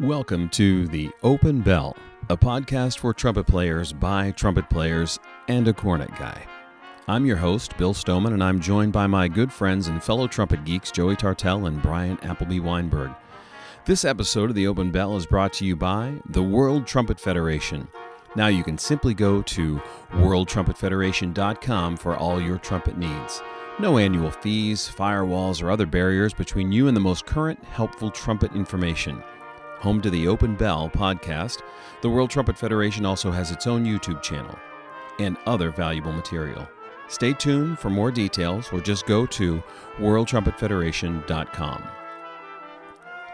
Welcome to The Open Bell, a podcast for trumpet players by trumpet players and a cornet guy. I'm your host, Bill Stoneman, and I'm joined by my good friends and fellow trumpet geeks, Joey Tartell and Bryan Appleby Wineberg. This episode of The Open Bell is brought to you by the World Trumpet Federation. Now you can simply go to worldtrumpetfederation.com for all your trumpet needs. No annual fees, firewalls, or other barriers between you and the most current, helpful trumpet information. Home to the Open Bell podcast, the World Trumpet Federation also has its own YouTube channel and other valuable material. Stay tuned for more details or just go to worldtrumpetfederation.com.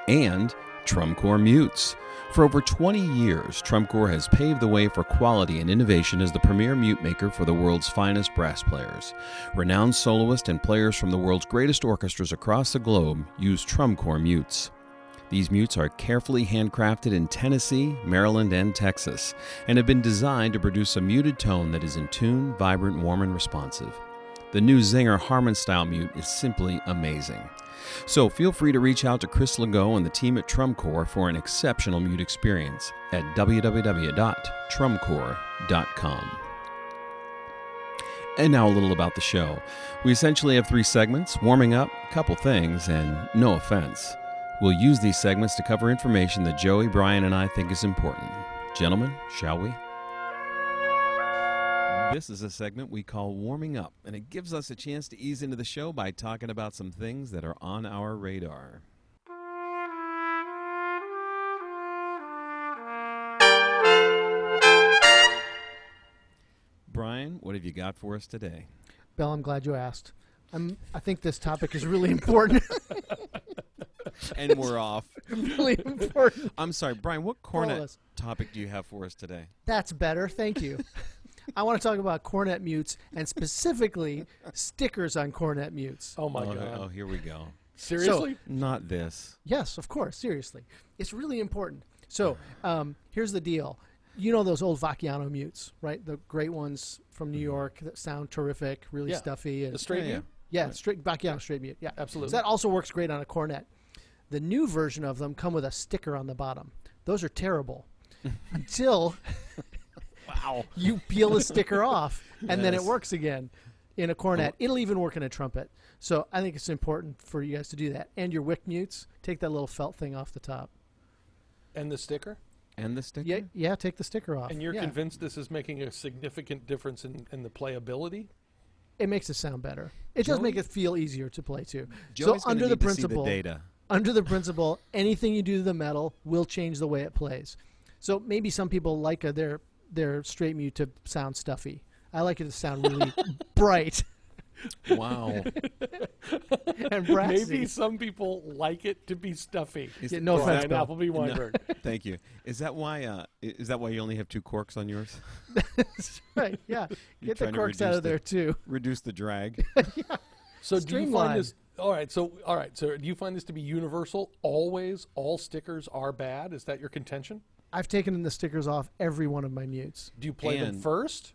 And Trumcore Mutes. For over 20 years, Trumcore has paved the way for quality and innovation as the premier mute maker for the world's finest brass players. Renowned soloists and players from the world's greatest orchestras across the globe use Trumcore Mutes. These mutes are carefully handcrafted in Tennessee, Maryland, and Texas, and have been designed to produce a muted tone that is in tune, vibrant, warm, and responsive. The new Zinger Harmon style mute is simply amazing. So feel free to reach out to Chris Legault and the team at Trumcore for an exceptional mute experience at www.trumcore.com. And now a little about the show. We essentially have three segments warming up, a couple things, and no offense. We'll use these segments to cover information that Joey, Bryan, and I think is important. Gentlemen, shall we? This is a segment we call Warming Up, and it gives us a chance to ease into the show by talking about some things that are on our radar. Bryan, what have you got for us today? Bill, I'm glad you asked. I'm, I think this topic is really important. And we're off. really important. I'm sorry, Bryan, what for all of cornet us. topic do you have for us today? That's better. Thank you. I want to talk about cornet mutes and specifically stickers on cornet mutes. Oh my oh, god! oh, here we go. Seriously? Not this. Yes, of course. Seriously, it's really important. So um, here's the deal. You know those old Vacchiano mutes, right? The great ones from New York that sound terrific, really Yeah. stuffy, and the straight Yeah, yeah. mute? Yeah, straight Vacchiano straight mute. Yeah, Absolutely. So that also works great on a cornet. The new version of them come with a sticker on the bottom. Those are terrible. Until Wow. you peel the sticker off and then it works again in a cornet. It'll even work in a trumpet. So I think it's important for you guys to do that. And your wick mutes, take that little felt thing off the top. And the sticker? And the sticker? Yeah, yeah, take the sticker off. And you're Yeah. convinced this is making a significant difference in, in the playability? it makes it sound better. It does make it feel easier to play too. Joey's so gonna under the need to see principle, the data. Under the principle, anything you do to the metal will change the way it plays. So maybe some people like a, their their straight mute to sound stuffy. I like it to sound really bright Wow. and brassy. Maybe some people like it to be stuffy. Is- Yeah, no is offense, Bryan Bill. Appleby Wineberg. Thank you. Is that why? Uh, is that why you only have two corks on yours? That's right, yeah. Get the corks out reduce of the- there too. Reduce the drag. yeah. So do you Streamline. find this all right, so all right, so do you find this to be universal? Always all stickers are bad? Is that your contention? I've taken the stickers off every one of my mutes. Do you play them first?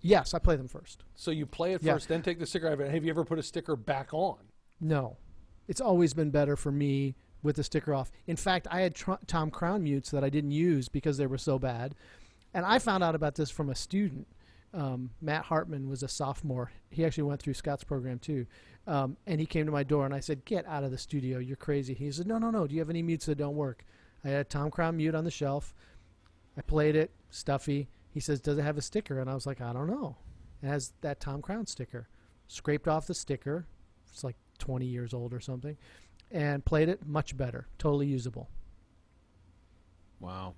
Yes, I play them first. So you play it Yeah. first, then take the sticker out. Have you ever put a sticker back on? No, it's always been better for me with the sticker off. In fact, I had tr- Tom Crown mutes that I didn't use because they were so bad, and I found out about this from a student. Um, Matt Hartman was a sophomore. He actually went through Scott's program too, um, and he came to my door and I said, "Get out of the studio! You're crazy." He said, "No, no, no. Do you have any mutes that don't work?" I had a Tom Crown mute on the shelf. I played it, stuffy. He says, "Does it have a sticker?" And I was like, "I don't know." It has that Tom Crown sticker. Scraped off the sticker. It's like 20 years old or something, and played it much better. Totally usable. Wow.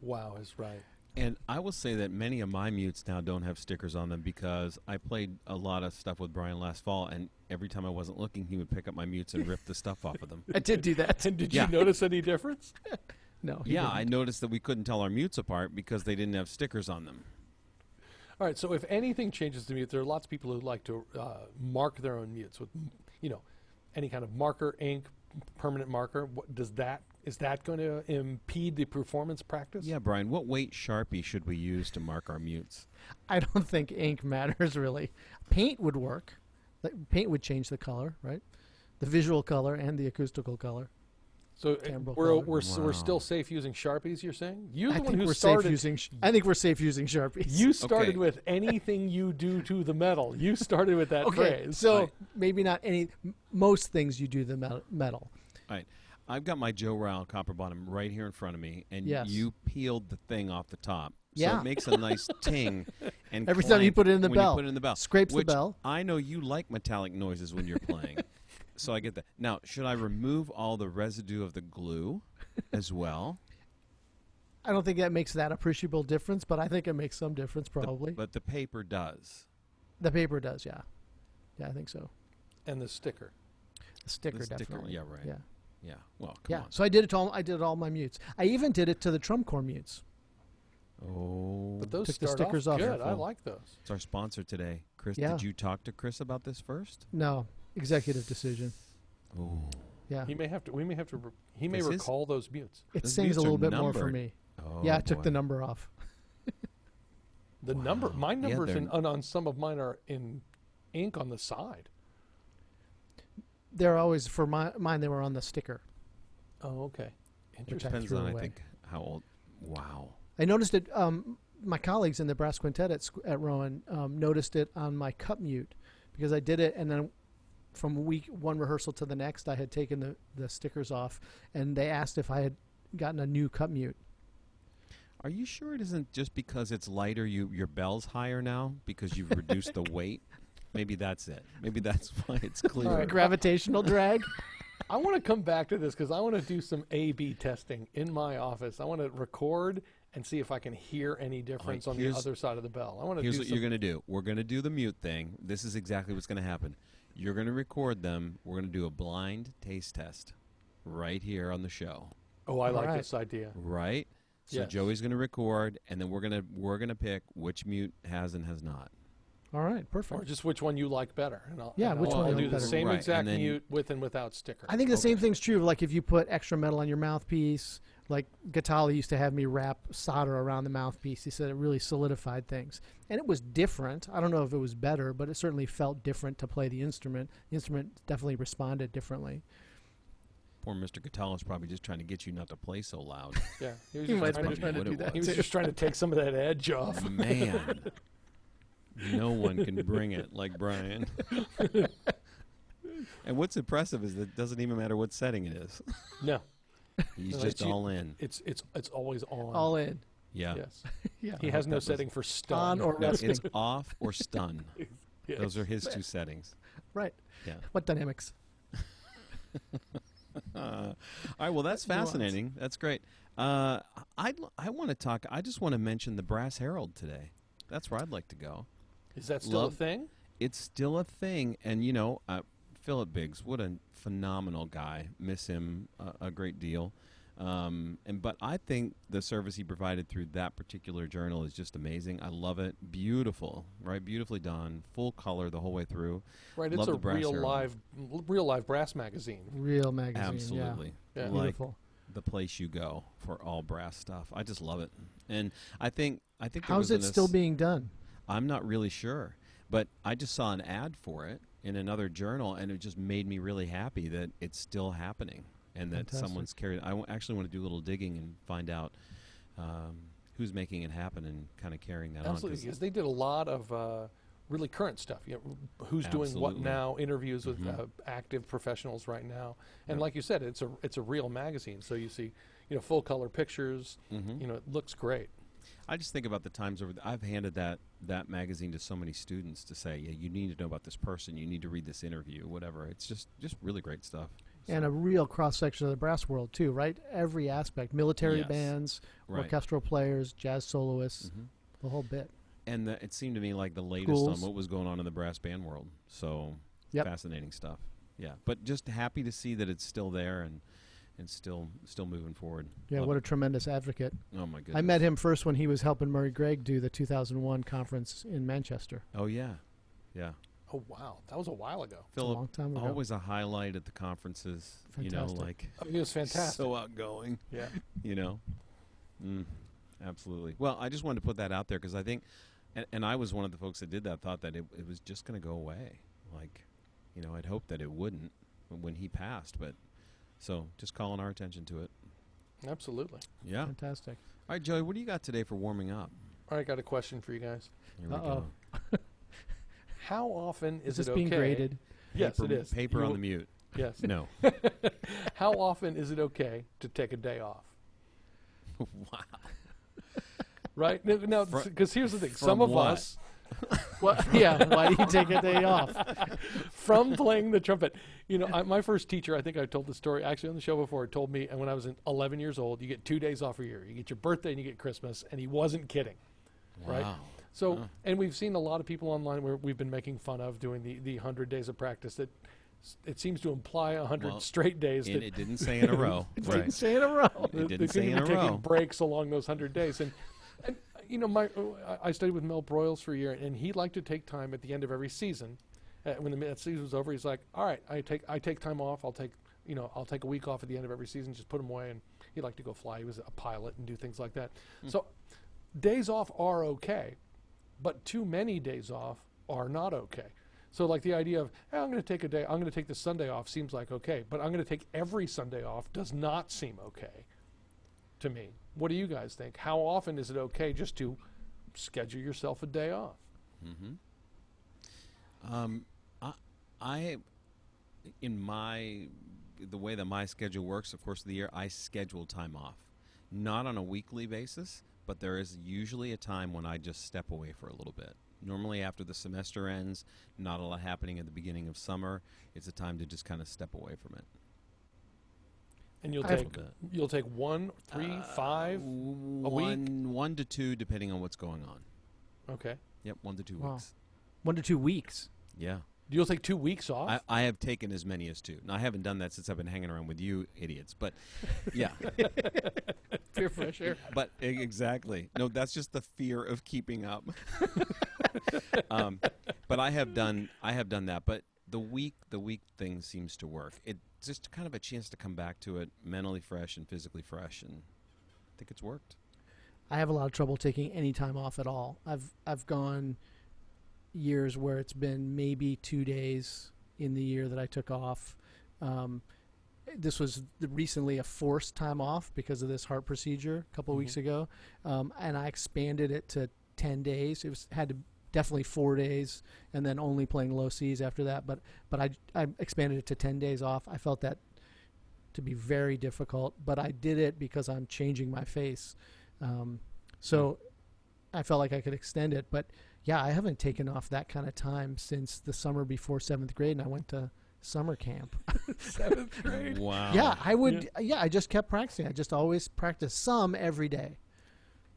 Wow, is right. And I will say that many of my mutes now don't have stickers on them because I played a lot of stuff with Bryan last fall, and every time I wasn't looking, he would pick up my mutes and rip the stuff off of them. I did do that. And did Yeah. you notice any difference? No. Yeah, didn't. I noticed that we couldn't tell our mutes apart because they didn't have stickers on them. All right. So if anything changes to mute, there are lots of people who like to uh, mark their own mutes with, you know, any kind of marker, ink, permanent marker. What, does that is that going to impede the performance practice? Yeah, Bryan, what weight Sharpie should we use to mark our mutes? I don't think ink matters really. Paint would work. Paint would change the color, right? The visual color and the acoustical color. So uh, we're colored. we're, s we're still safe using sharpies. You're saying you're I the one think who we're started. safe using. I think we're safe using sharpies. you started Okay. with anything you do to the metal. You started with that okay? phrase. So Right. maybe not any. m- Most things you do the metal. metal. All right. I've got my Jo-Ral copper bottom right here in front of me, and Yes. you peeled the thing off the top. So Yeah. it makes a nice ting. And Every time you put it in the when bell. You put it in the bell. Scrapes the bell. I know you like metallic noises when you're playing. so I get that. Now, should I remove all the residue of the glue as well? I don't think that makes that appreciable difference, but I think it makes some difference. The- Probably but the paper does. the paper does. Yeah, yeah, I think so. and the sticker. The sticker, The sticker, definitely. yeah, right. Yeah, Yeah. Well, come yeah. on. So I did it all. I did it all my mutes. I even did it to the Trumcore mutes. Oh. But those Took the stickers off off. good. I like those. It's our sponsor today. Chris, Yeah. did you talk to Chris about this first? No, executive decision. Oh. Yeah, He may have to. We may have to. He may This is- recall those mutes. it Those sings mutes a little bit more for me. oh yeah, I took the number off. The number. My numbers they're- in, on, on some of mine are in ink on the side. They're always for my mine. They were on the sticker. Oh, okay. Which Interesting. Depends threw on, I think, how old. Wow. I noticed it. Um, my colleagues in the brass quintet at, sc- at Rowan um, noticed it on my cup mute because I did it, and then from week one rehearsal to the next, I had taken the, the stickers off, and they asked if I had gotten a new cup mute. Are you sure it isn't just because it's lighter? You your bell's higher now because you've reduced the weight. Maybe that's it. Maybe that's why it's clear. All right. Gravitational drag. I want to come back to this because I want to do some A/B testing in my office. I want to record and see if I can hear any difference on the other side of the bell. I want to Here's do what some. you're going to do. We're going to do the mute thing. This is exactly what's going to happen. You're going to record them. We're going to do a blind taste test right here on the show. oh, I All like right. this idea. Right? So Yes. Joey's going to record and then we're going to we're going to pick which mute has and has not. All right, perfect. Or perfect. just which one you like better. And I'll, Yeah, and which I'll, one I'll you do like the better. same Right, and exact then- mute with and without sticker. I think the same thing's true. Like if you put extra metal on your mouthpiece, like Ghitalla used to have me wrap solder around the mouthpiece. He said it really solidified things, and it was different. I don't know if it was better, but it certainly felt different to play the instrument. The instrument definitely responded differently. Poor Mr. Ghitalla's probably just trying to get you not to play so loud. Yeah, he was He just might trying be to- trying to do that. He was just trying to take some of that edge off. Man. no one can bring it like Bryan. and what's impressive is that it doesn't even matter what setting it is. No, He's No, just it's you- all in. it's it's it's always on. All in. Yeah. Yes, Yeah. he I has no setting for stun On or No, resting. it's off or stun. Yes. Those are his two settings. Right. Yeah. What dynamics? Uh, all right. Well, that's Nuance. fascinating. That's great. Uh, I I want to talk. I just want to mention the Brass Herald today. That's where I'd like to go. Is that still Love- a thing? It's still a thing, and you know, uh, Philip Biggs, what a phenomenal guy. Miss him a, a great deal. Um, and but I think the service he provided through that particular journal is just amazing. I love it. Beautiful, right? Beautifully done, full color the whole way through. Right, Love it's a real Herald. live, real live brass magazine. Real magazine. Absolutely, Yeah. Yeah. like Beautiful. the place you go for all brass stuff. I just love it, and I think I think there How's it still ass- being done? I'm not really sure, but I just saw an ad for it in another journal, and it just made me really happy that it's still happening and that Fantastic. someone's carried. I w- actually want to do a little digging and find out um, who's making it happen and kind of carrying that Absolutely, on. 'cause- because they did a lot of uh, really current stuff. You know, who's doing what now? Interviews with Mhm. uh, active professionals right now, and Yeah. like you said, it's a it's a real magazine. So you see, you know, full color pictures. Mhm. You know, it looks great. I just think about the times over. The, I've handed that that magazine to so many students to say, yeah, you need to know about this person. You need to read this interview, whatever. It's just just really great stuff. And a real cross section of the brass world too, right? Every aspect: military Yes. bands, Right. orchestral players, jazz soloists, Mhm. the whole bit. and the, it seemed to me like the latest Schools. on what was going on in the brass band world. So Yep. fascinating stuff. Yeah, but just happy to see that it's still there and and still still moving forward. Yeah, Love what a tremendous advocate. oh my goodness. I met him first when he was helping Murray Gregg do the 2001 conference in Manchester. Oh yeah, yeah. Oh wow, that was a while ago. It's a long time ago. always a highlight at the conferences. You know, Fantastic. like Oh, it was fantastic. so outgoing. yeah, you know mm, absolutely well i just wanted to put that out there because i think and, and i was one of the folks that did that thought that it, it was just going to go away like you know i'd hoped that it wouldn't when he passed but So just calling our attention to it. Absolutely. Yeah. Fantastic. All right, Joey, what do you got today for warming up? All right, I got a question for you guys. Here Uh-oh. go. How often is, Is this it being okay? graded? Yes, paper, it is. Paper You on the mute. Yes. No. How often is it okay to take a day off? wow. Right? No, Fro- because here's the thing. from Some of what? us, What? yeah. Why do you take a day off? from playing the trumpet, you know, I, my first teacher, I think I told the story actually on the show before, told me, and when I was 11 years old, you get two days off a year. You get your birthday and you get Christmas, and he wasn't kidding. Right. So, Huh. and we've seen a lot of people online where we've been making fun of doing the, the 100 days of practice that it seems to imply 100 Well, straight days And that it didn't say in a row. It Didn't right. say in a row. It they didn't say in a row. breaks along those 100 days. And you know, my I- I studied with Mel Broiles for a year, and he liked to take time at the end of every season. Uh, when the season was over, he's like, "All right, I take I take time off. I'll take you know I'll take a week off at the end of every season. Just put them away." And he liked to go fly. He was a pilot and do things like that. So days off are okay, but too many days off are not okay. So like the idea of hey, I'm going to take a day, I'm going to take the Sunday off seems like okay, but I'm going to take every Sunday off does not seem okay to me. What do you guys think? How often is it okay just to schedule yourself a day off? Um, I, I, in my, the way that my schedule works, of course, of the year, I schedule time off, not on a weekly basis, but there is usually a time when I just step away for a little bit. Normally, after the semester ends, not a lot happening at the beginning of summer. It's a time to just kind of step away from it. And you'll I have- take you'll take one, three, five. Uh, a week? one, one to two, depending on what's going on. Okay. Yep, one to two Wow. weeks. One to two weeks. Yeah. You'll take two weeks off. I, I have taken as many as two. Now, I haven't done that since I've been hanging around with you idiots, but yeah. Peer pressure. but exactly. No, that's just the fear of keeping up. um, but I have done I have done that. But the week the week thing seems to work. It's just kind of a chance to come back to it mentally fresh and physically fresh, and I think it's worked. I have a lot of trouble taking any time off at all. I've I've gone years where it's been maybe two days in the year that I took off. Um, this was recently a forced time off because of this heart procedure a couple of weeks ago, um, and I expanded it to ten days. It was had to definitely four days, and then only playing low C's after that. But but I I expanded it to ten days off. I felt that to be very difficult, but I did it because I'm changing my face. Um, so I felt like I could extend it, but yeah, I haven't taken off that kind of time since the summer before seventh grade, and I went to summer camp. Seventh grade. Wow. yeah, I would. Yeah. I just kept practicing. I just always practice some every day.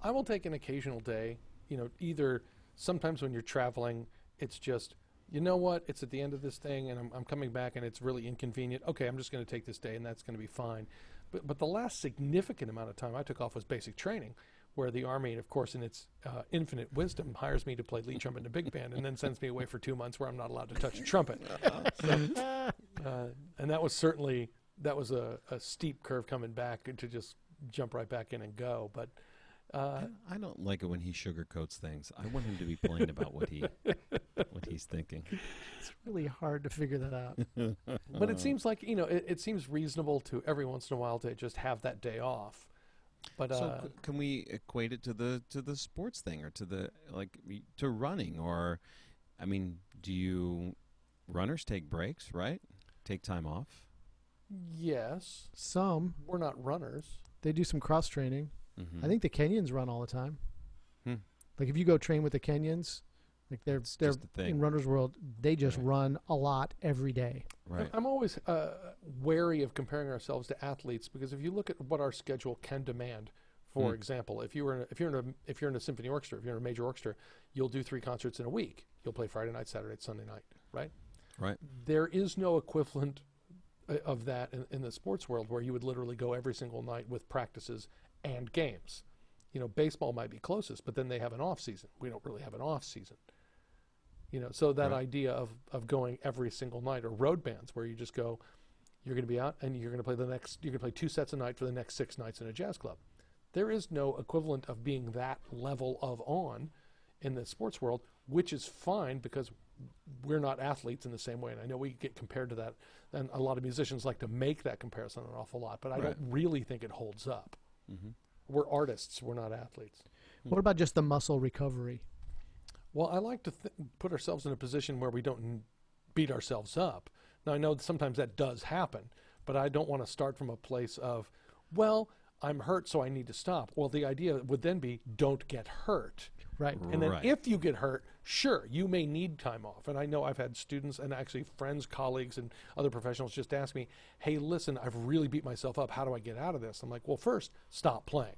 I will take an occasional day. You know, either sometimes when you're traveling, it's just you know what, it's at the end of this thing, and I'm, I'm coming back, and it's really inconvenient. Okay, I'm just going to take this day, and that's going to be fine. But but the last significant amount of time I took off was basic training, where the army, of course, in its uh, infinite wisdom, hires me to play lead trumpet in a big band, and then sends me away for two months where I'm not allowed to touch a trumpet. So, uh, and that was certainly that was a, a steep curve coming back to just jump right back in and go. But uh, I don't like it when he sugarcoats things. I want him to be plain about what he what he's thinking. It's really hard to figure that out. but it seems like you know it, it seems reasonable to every once in a while to just have that day off. But So uh, c- can we equate it to the to the sports thing or to the like to running or I mean, do you runners take breaks, right? Take time off? yes, Some we're not runners. they do some cross training. Mhm. I think the Kenyans run all the time. Hmm. Like if you go train with the Kenyans, like they're It's they're just a thing. in Runner's World, they just Right. run a lot every day. right. I'm always uh, wary of comparing ourselves to athletes because if you look at what our schedule can demand, for Hmm. example, if you were in a, if you're in a if you're in a symphony orchestra, if you're in a major orchestra, you'll do three concerts in a week. You'll play Friday night, Saturday, Sunday night, right? Right. There is no equivalent uh, of that in, in the sports world where you would literally go every single night with practices and games. You know, baseball might be closest, but then they have an off season. We don't really have an off season. You know, so that Right. idea of, of going every single night or road bands where you just go, you're going to be out and you're going to play the next, you're going to play two sets a night for the next six nights in a jazz club. There is no equivalent of being that level of on in the sports world, which is fine because we're not athletes in the same way, and I know we get compared to that, and a lot of musicians like to make that comparison an awful lot, but I Right. don't really think it holds up. Mm-hmm. We're artists, we're not athletes. What about just the muscle recovery? Well, I like to th- put ourselves in a position where we don't n- beat ourselves up. Now, I know that sometimes that does happen, but I don't want to start from a place of, well, I'm hurt, so I need to stop. Well, the idea would then be, don't get hurt. Right. And then Right. if you get hurt, sure, you may need time off. And I know I've had students and actually friends, colleagues, and other professionals just ask me, hey, listen, I've really beat myself up. How do I get out of this? I'm like, well, first, stop playing.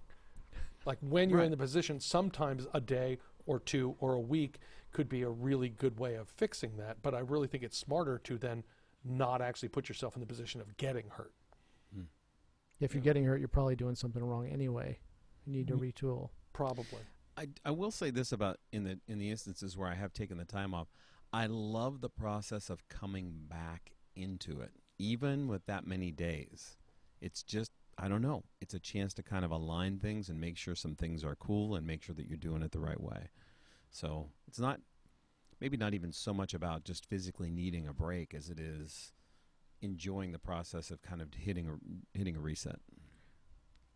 Like when you're in the position, sometimes a day or two or a week could be a really good way of fixing that. But I really think it's smarter to then not actually put yourself in the position of getting hurt. If you're getting hurt, you're probably doing something wrong anyway. You need to Mm. retool. Probably. I, I will say this about in the in the instances where I have taken the time off, I love the process of coming back into it, even with that many days. It's just I don't know. It's a chance to kind of align things and make sure some things are cool and make sure that you're doing it the right way. So it's not maybe not even so much about just physically needing a break as it is enjoying the process of kind of hitting a hitting a reset.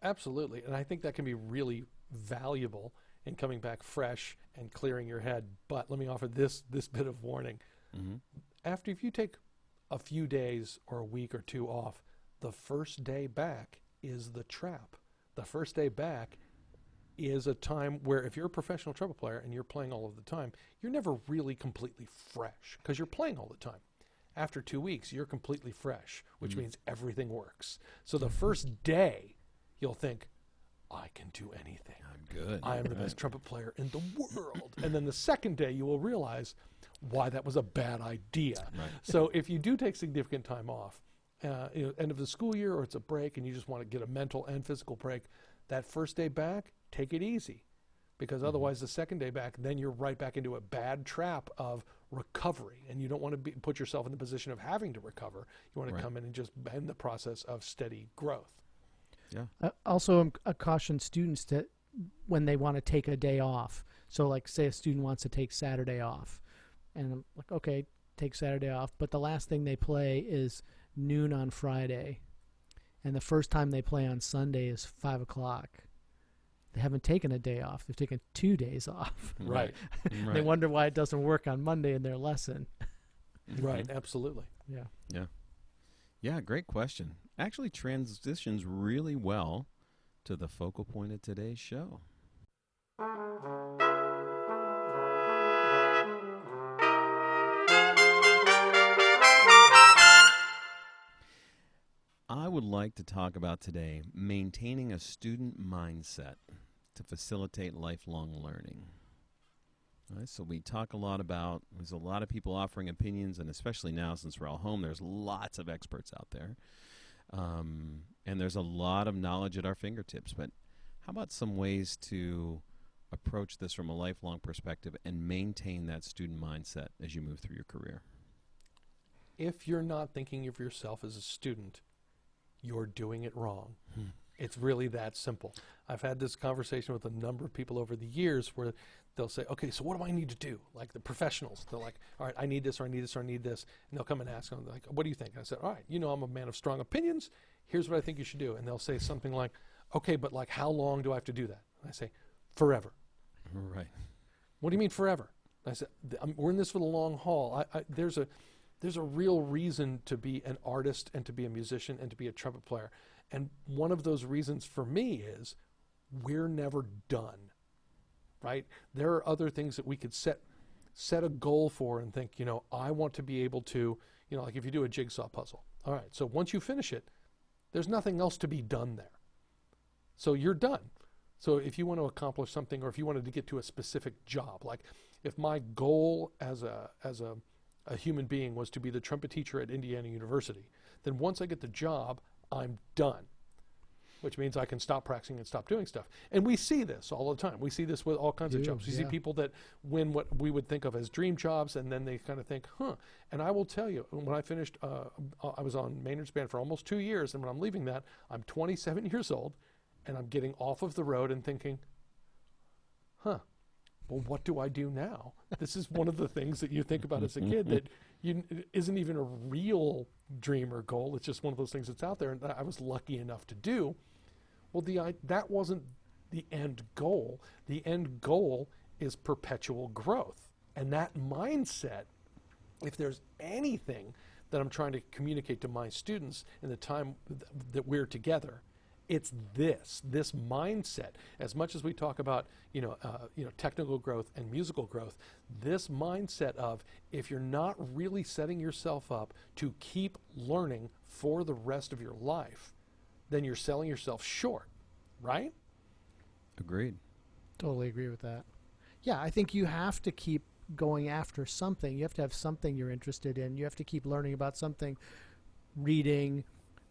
Absolutely. And I think that can be really valuable in coming back fresh and clearing your head. But let me offer this this bit of warning. Mm-hmm. After if you take a few days or a week or two off, the first day back is the trap. The first day back is a time where if you're a professional trumpet player and you're playing all of the time, you're never really completely fresh because you're playing all the time. After two weeks, you're completely fresh, which means everything works. So the first day, you'll think, I can do anything. I'm good. I am the best trumpet player in the world. and then the second day, you will realize why that was a bad idea. Right. So if you do take significant time off, uh, you know, end of the school year or it's a break and you just want to get a mental and physical break, that first day back, take it easy. Because otherwise, the second day back, then you're right back into a bad trap of recovery. And you don't want to be, put yourself in the position of having to recover. You want to come in and just end the process of steady growth. Uh, also, um, I caution students to when they want to take a day off. So, like, say a student wants to take Saturday off, and I'm like, okay, take Saturday off. But the last thing they play is noon on Friday, and the first time they play on Sunday is five o'clock. They haven't taken a day off; they've taken two days off. Right. Right. They wonder why it doesn't work on Monday in their lesson. Right. Absolutely. Yeah. Yeah. Yeah, great question. Actually transitions really well to the focal point of today's show. I would like to talk about today maintaining a student mindset to facilitate lifelong learning. Right, so we talk a lot about there's a lot of people offering opinions, and especially now since we're all home, there's lots of experts out there, um, and there's a lot of knowledge at our fingertips. But how about some ways to approach this from a lifelong perspective and maintain that student mindset as you move through your career? if you're not thinking of yourself as a student, you're doing it wrong. Hmm. It's really that simple. I've had this conversation with a number of people over the years where they'll say, okay, so what do I need to do? Like the professionals, they're like, all right, I need this or I need this or I need this. And they'll come and ask them, like, what do you think? And I said, all right, you know, I'm a man of strong opinions. Here's what I think you should do. And they'll say something like, okay, but like, how long do I have to do that? And I say, forever. Right. What do you mean forever? I said, we're in this for the long haul. I, I, there's a there's a real reason to be an artist and to be a musician and to be a trumpet player. And one of those reasons for me is we're never done. Right? There are other things that we could set set a goal for and think, you know, I want to be able to, you know, like if you do a jigsaw puzzle. All right, so once you finish it, there's nothing else to be done there. So you're done. So if you want to accomplish something or if you wanted to get to a specific job, like if my goal as a as a, a human being was to be the trumpet teacher at Indiana University, then once I get the job, I'm done. Which means I can stop practicing and stop doing stuff. And we see this all the time. We see this with all kinds of Do, jobs. We see people that win what we would think of as dream jobs, and then they kind of think, huh. And I will tell you, when I finished, uh, I was on Maynard's band for almost two years, and when I'm leaving that, I'm 27 years old, and I'm getting off of the road and thinking, huh, well, what do I do now? This is one of the things that you think about as a kid that you isn't even a real dream or goal. It's just one of those things that's out there, and I was lucky enough to do. Well, the that wasn't the end goal. The end goal is perpetual growth, and that mindset. If there's anything that I'm trying to communicate to my students in the time th- that we're together, it's this this mindset as much as we talk about you know uh, you know technical growth and musical growth this mindset of if you're not really setting yourself up to keep learning for the rest of your life then you're selling yourself short right Agreed. Totally agree with that. Yeah, I think you have to keep going after something. You have to have something you're interested in. You have to keep learning about something, reading,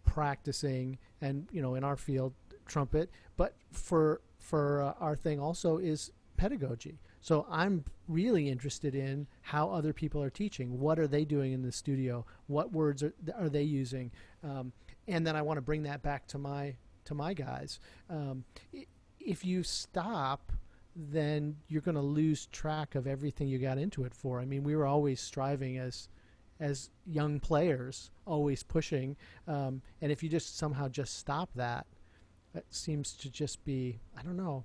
practicing, and you know, in our field, trumpet. But for for uh, our thing also is pedagogy. So I'm really interested in how other people are teaching. What are they doing in the studio? What words are, are they using? Um, and then I want to bring that back to my to my guys. Um, if you stop, then you're going to lose track of everything you got into it for. I mean, we were always striving as as young players, always pushing. Um, and if you just somehow just stop that, it seems to just be I don't know.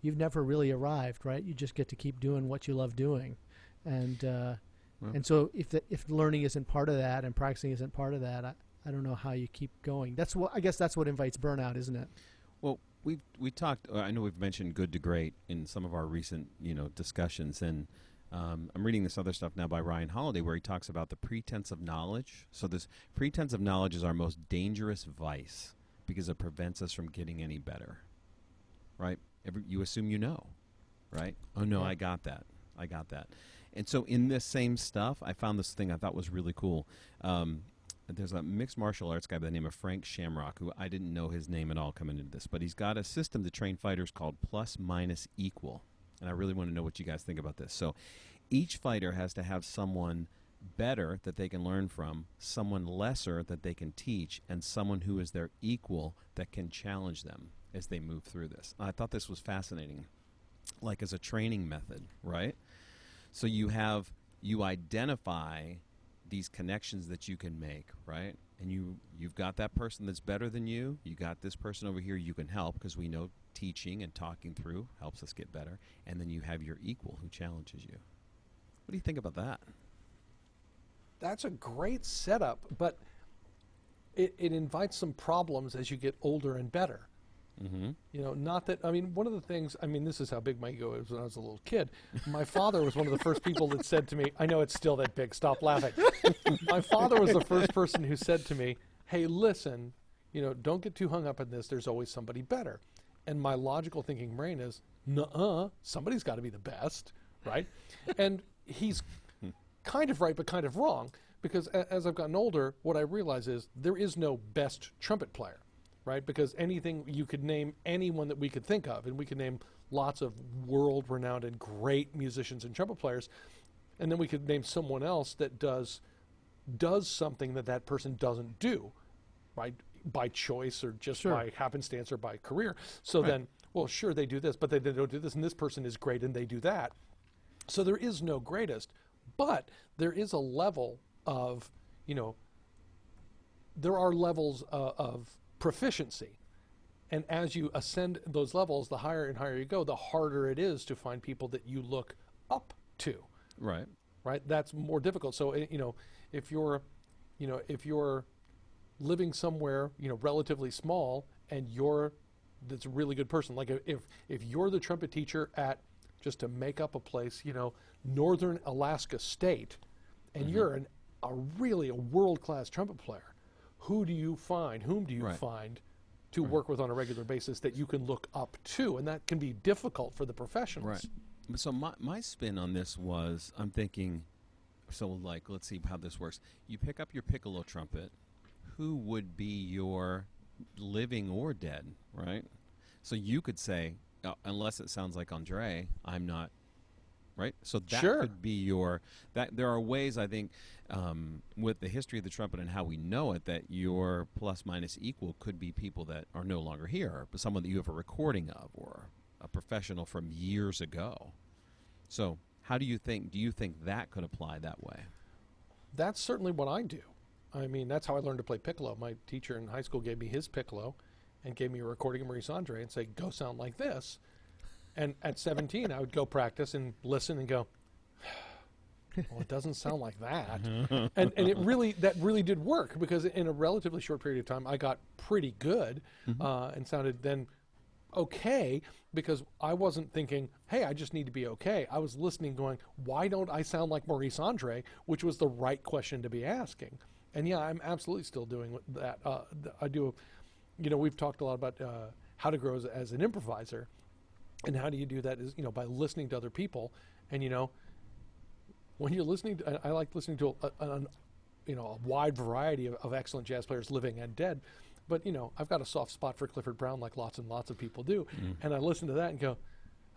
You've never really arrived, right? You just get to keep doing what you love doing, and uh, Well- and so if the, if learning isn't part of that and practicing isn't part of that, I, I don't know how you keep going. That's what I guess that's what invites burnout, isn't it? Well, we we talked. Uh, I know we've mentioned good to great in some of our recent you know discussions, and um, I'm reading this other stuff now by Ryan Holiday where he talks about the pretense of knowledge. So this pretense of knowledge is our most dangerous vice because it prevents us from getting any better. Right? Every, you assume you know, right? Oh no, Yeah. I got that. I got that. And so in this same stuff, I found this thing I thought was really cool. Um, there's a mixed martial arts guy by the name of Frank Shamrock, who I didn't know his name at all coming into this, but he's got a system to train fighters called plus minus equal. And I really want to know what you guys think about this. So each fighter has to have someone better that they can learn from, someone lesser that they can teach, and someone who is their equal that can challenge them as they move through this. I thought this was fascinating, like as a training method, right? So you have you identify these connections that you can make, right? And you you've got that person that's better than you. You got this person over here you can help because we know teaching and talking through helps us get better. And then you have your equal who challenges you. What do you think about that? that's a great setup but it, it invites some problems as you get older and better Mm-hmm. You know, not that I mean, one of the things. I mean, this is how big my ego is when I was a little kid. My father was one of the first people that said to me, "I know it's still that big. Stop laughing." my father was the first person who said to me, "Hey, listen, you know, don't get too hung up in this. There's always somebody better." And my logical thinking brain is, "Nuh-uh, somebody's got to be the best, right?" and he's kind of right, but kind of wrong. Because a- as I've gotten older, what I realize is there is no best trumpet player, right? Because anything you could name anyone that we could think of, and we could name lots of world renowned and great musicians and trumpet players, and then we could name someone else that does does something that that person doesn't do, right? By choice or just Sure. by happenstance or by career. So Right. then, well, sure they do this, but they, they don't do this, and this person is great and they do that. So there is no greatest, but there is a level of, you know, there are levels uh, of proficiency. And as you ascend those levels, the higher and higher you go, the harder it is to find people that you look up to, Right. right? That's more difficult. So, eh, you know, if you're, you know, if you're living somewhere, you know, relatively small and you're that's a really good person, like if if you're the trumpet teacher at just to make up a place, you know, northern Alaska State, and you're an, a really a world class trumpet player, who do you find? Whom do you Right. find to work with on a regular basis that you can look up to, and that can be difficult for the professionals. Right. So my my spin on this was I'm thinking, so like let's see how this works. You pick up your piccolo trumpet. Who would be your living or dead, right? So you could say, uh, unless it sounds like Andre, I'm not. Right. So that Sure. could be your that. There are ways I think um, with the history of the trumpet and how we know it that your plus minus equal could be people that are no longer here, but someone that you have a recording of or a professional from years ago. So, how do you think? Do you think that could apply that way? That's certainly what I do. I mean, that's how I learned to play piccolo. My teacher in high school gave me his piccolo and gave me a recording of Maurice Andre and say, "Go sound like this." And at 17, I would go practice and listen and go, "Well, it doesn't sound like that." and and it really that really did work because in a relatively short period of time, I got pretty good uh, and sounded then okay because I wasn't thinking, hey, I just need to be okay. I was listening, going, why don't I sound like Maurice Andre, which was the right question to be asking. And yeah, I'm absolutely still doing that. Uh, th- I do, you know, we've talked a lot about uh, how to grow as, as an improviser, and how do you do that is you know by listening to other people, and you know, when you're listening, to, I I like listening to a, a, an, you know, a wide variety of, of excellent jazz players, living and dead. But you know, I've got a soft spot for Clifford Brown, like lots and lots of people do, mm-hmm. and I listen to that and go,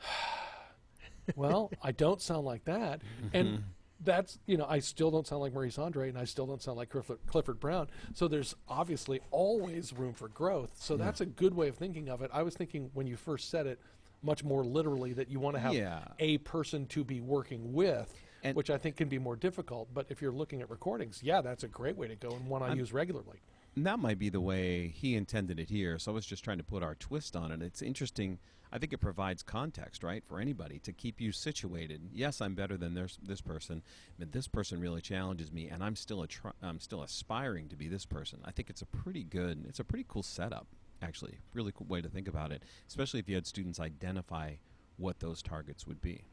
well, I don't sound like that, and mm-hmm. that's you know, I still don't sound like Maurice Andre, and I still don't sound like Clifford, Clifford Brown. So there's obviously always room for growth. So that's a good way of thinking of it. I was thinking when you first said it, much more literally that you want to have Yeah. a person to be working with. And- which I think can be more difficult, but if you're looking at recordings, yeah, that's a great way to go and one I I'm- use regularly. And that might be the way he intended it here. So I was just trying to put our twist on it. It's interesting. I think it provides context, right, for anybody to keep you situated. Yes, I'm better than this this person, but this person really challenges me, and I'm still a tr- I'm still aspiring to be this person. I think it's a pretty good, it's a pretty cool setup, actually. Really cool way to think about it, especially if you had students identify what those targets would be.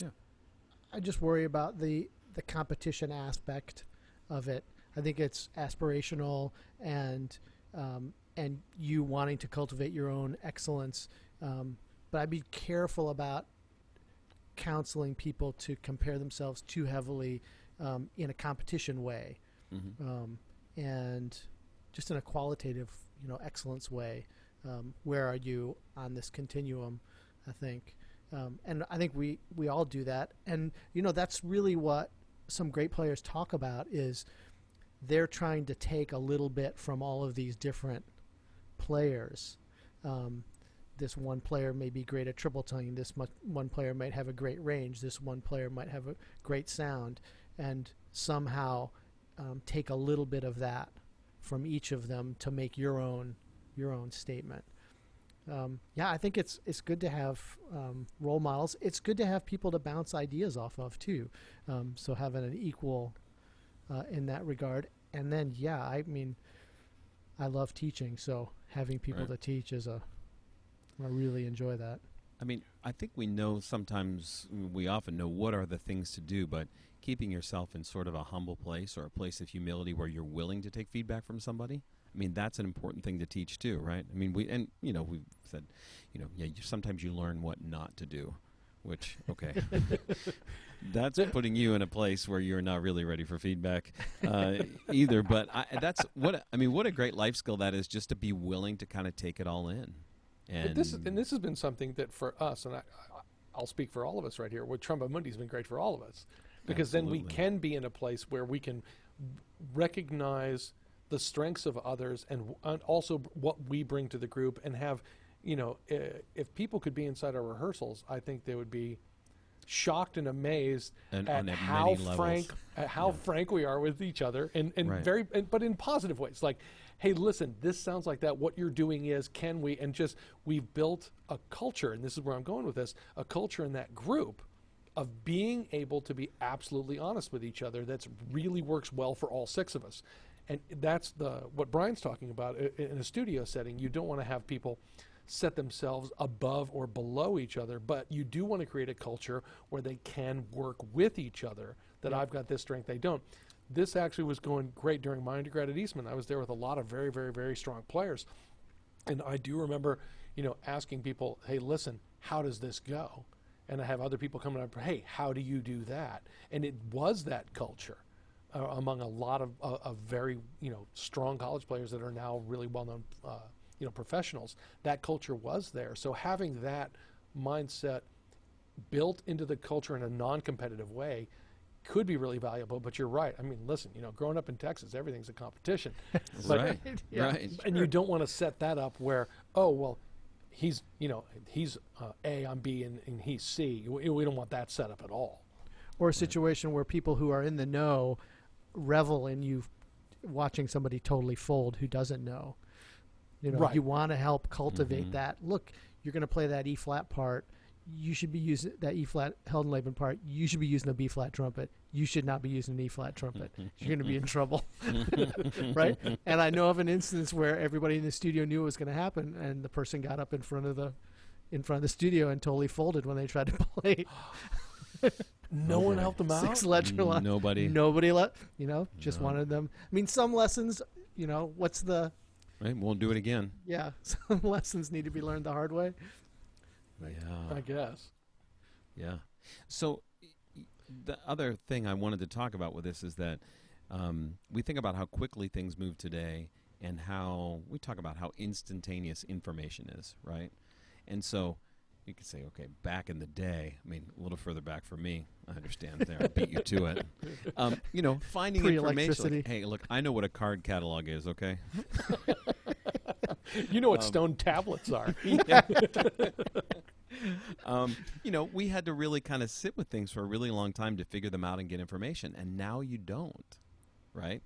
Yeah. I just worry about the the competition aspect of it. I think it's aspirational and um, and you wanting to cultivate your own excellence. Um, but I'd be careful about counseling people to compare themselves too heavily um, in a competition way, Mm-hmm. um, and just in a qualitative, you know, excellence way. Um, where are you on this continuum? I think, um, and I think we we all do that, and you know that's really what some great players talk about is they're trying to take a little bit from all of these different players. Um, this one player may be great at triple tonguing. This one player might have a great range. This one player might have a great sound, and somehow um, take a little bit of that from each of them to make your own your own statement. Um, yeah, I think it's it's good to have um, role models. It's good to have people to bounce ideas off of too. Um, so having an equal uh, in that regard, and then yeah, I mean, I love teaching, so having people Right. to teach is a I really enjoy that. I mean, I think we know sometimes, we often know what are the things to do, but keeping yourself in sort of a humble place or a place of humility where you're willing to take feedback from somebody. I mean, that's an important thing to teach too, right? I mean, we, and, you know, we've said, you know, yeah, you, sometimes you learn what not to do, which, okay. that's putting you in a place where you're not really ready for feedback uh, either. But I, that's what, I mean, what a great life skill that is just to be willing to kind of take it all in. And But this is, and this has been something that for us, and I, I, I'll speak for all of us right here. What Tromba Mundi has been great for all of us, because then we can be in a place where we can recognize the strengths of others and, and also what we bring to the group, and have, you know, if people could be inside our rehearsals, I think they would be shocked and amazed And at at how frank at how frank we are with each other and, and Right. very and, but in positive ways. Like hey listen this sounds like that. What you're doing is can we and just we've built a culture and this is where i'm going with this a culture in that group of being able to be absolutely honest with each other that's really works well for all six of us. And that's the what bryan's talking about in a studio setting. You don't want to have people set themselves above or below each other but you do want to create a culture where they can work with each other that i've got this strength they don't. This actually was going great during my undergrad at eastman. I was there with a lot of very very very strong players. And I do remember, you know, asking people, "Hey, listen, how does this go?" And I have other people coming up, "Hey, how do you do that?" And it was that culture uh, among a lot of, uh, of very, you know, strong college players that are now really well-known, uh, you know, professionals. That culture was there. So having that mindset built into the culture in a non-competitive way could be really valuable. But you're right. I mean, listen, you know, growing up in Texas, everything's a competition. But- right, Yeah. right. and you don't want to set that up where, oh, well, he's you know he's uh, A, I'm B, and, and he's C. We, we don't want that setup at all. or a situation where people who are in the know revel in you watching somebody totally fold who doesn't know. You know, Right. you want to help cultivate Mhm. that. Look, you're going to play that E flat part. You should be using that E flat held in Heldenleben part. You should be using a B flat trumpet. You should not be using an E flat trumpet. You're going to be in trouble, right? And I know of an instance where everybody in the studio knew it was going to happen, and the person got up in front of the in front of the studio and totally folded when they tried to play No one helped them out. six ledger mm, line. Nobody. Nobody let you know. Just No. wanted them. I mean, some lessons. You know, what's the Right? Won't do it again. yeah? Some lessons need to be learned the hard way. I Yeah. guess. Yeah. So the other thing I wanted to talk about with this is that um, we think about how quickly things move today and how we talk about how instantaneous information is, right? And so you could say, okay, back in the day, I mean, a little further back for me, I understand there, I beat you to it. Um, you know, finding information. Like, hey, look, I know what a card catalog is, okay? You know what Um, stone tablets are. um, you know, we had to really kind of sit with things for a really long time to figure them out and get information, and now you don't, right?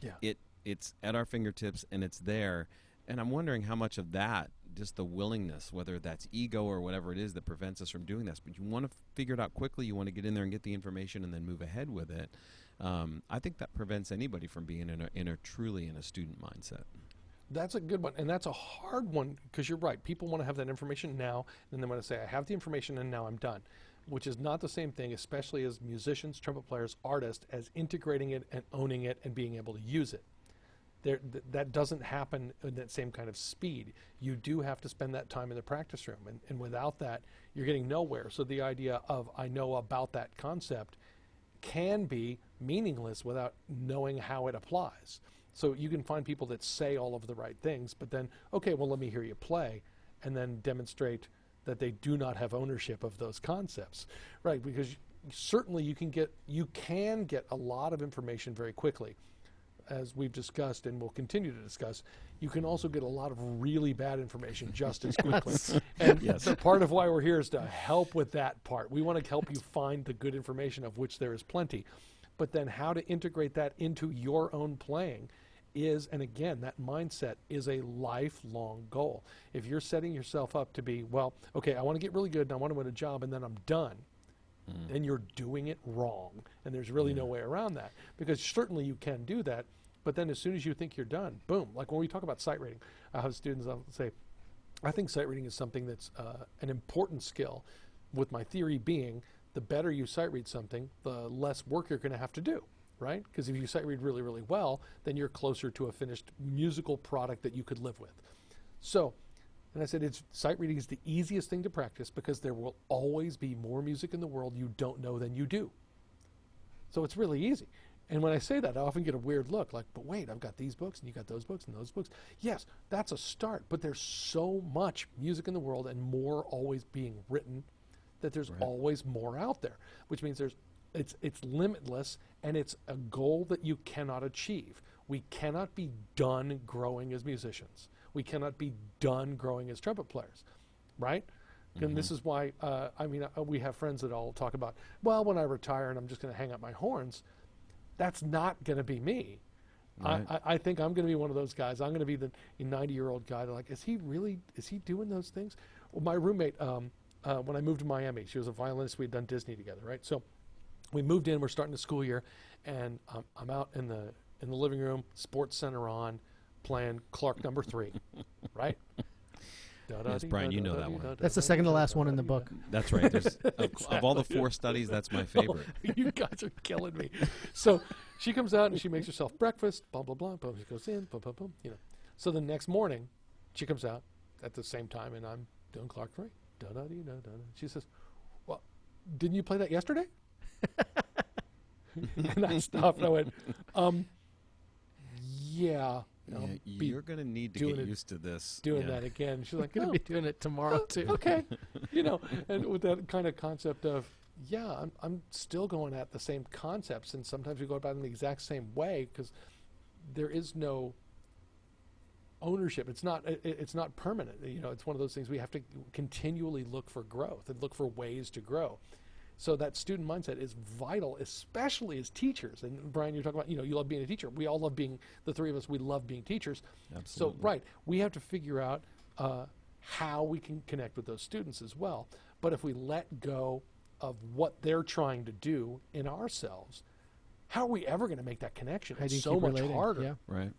Yeah. It it's at our fingertips and it's there, and I'm wondering how much of that, just the willingness, whether that's ego or whatever it is, that prevents us from doing this. But you want to figure it out quickly. You want to get in there and get the information and then move ahead with it. Um, I think that prevents anybody from being in a, in a truly in a student mindset. That's a good one, and that's a hard one because you're right. People want to have that information now, and they want to say, "I have the information, and now I'm done," which is not the same thing, especially as musicians, trumpet players, artists, as integrating it and owning it and being able to use it. There, th- that doesn't happen in that same kind of speed. You do have to spend that time in the practice room, and, and without that, you're getting nowhere. So the idea of I know about that concept can be meaningless without knowing how it applies. So you can find people that say all of the right things, but then, okay, well, let me hear you play, and then demonstrate that they do not have ownership of those concepts, right? Because certainly you can get you can get a lot of information very quickly, as we've discussed and will continue to discuss. You can also get a lot of really bad information just as quickly. And Yes. so part of why we're here is to help with that part. We want to help you find the good information of which there is plenty. But then how to integrate that into your own playing is, and again, that mindset is a lifelong goal. If you're setting yourself up to be, well, okay, I want to get really good and I want to win a job and then I'm done, then you're doing it wrong. And there's really no way around that. Because certainly you can do that, but then as soon as you think you're done, boom. Like when we talk about sight reading, I have students I'll say, I think sight reading is something that's uh, an important skill, with my theory being the better you sight read something, the less work you're going to have to do, right? Because if you sight read really, really well, then you're closer to a finished musical product that you could live with. So, and I said, it's sight reading is the easiest thing to practice because there will always be more music in the world you don't know than you do. So it's really easy. And when I say that, I often get a weird look like, but wait, I've got these books and you got those books and those books. Yes, that's a start, but there's so much music in the world and more always being written that there's Right. always more out there, which means there's it's it's limitless and it's a goal that you cannot achieve. We cannot be done growing as musicians. We cannot be done growing as trumpet players, right? And this is why uh, I mean uh, we have friends that all talk about. Well, when I retire and I'm just going to hang up my horns, that's not going to be me. Right. I, I, I think I'm going to be one of those guys. I'm going to be the 90 year old guy. That like, is he really? Is he doing those things? Well, my roommate, um, uh, when I moved to Miami, she was a violinist. We had done Disney together, right? So we moved in. We're starting the school year, and um, I'm out in the in the living room, Sports Center on, playing Clark Number Three, right? Yes, Bryan, you know that one. That's the second to last one in the book. That's right. There's, of, of all the four studies, that's my favorite. you guys are killing me. So she comes out and she makes herself breakfast, blah blah blah. Boom, she goes in, boom, boom, boom. You know. So the next morning, she comes out at the same time, and I'm doing Clark three. Da da da da. da. She says, "Well, didn't you play that yesterday?" and I stopped and I went, um, "Yeah, I'll Yeah, be you're going to need to doing get it- used to this. doing yeah. that again." She's like, Gonna "Oh, be doing it tomorrow too. okay, you know, and with that kind of concept of, yeah, I'm, I'm still going at the same concepts, and sometimes we go about it in the exact same way because there is no ownership. It's not it, it's not permanent. You know, it's one of those things we have to continually look for growth and look for ways to grow. So that student mindset is vital, especially as teachers. And Bryan, you're talking about, you know, you love being a teacher. We all love being, the three of us, we love being teachers. Absolutely. So, right, we have to figure out uh, how we can connect with those students as well. But if we let go of what they're trying to do in ourselves, how are we ever going to make that connection? How do It's so much relating? harder. Yeah. Right.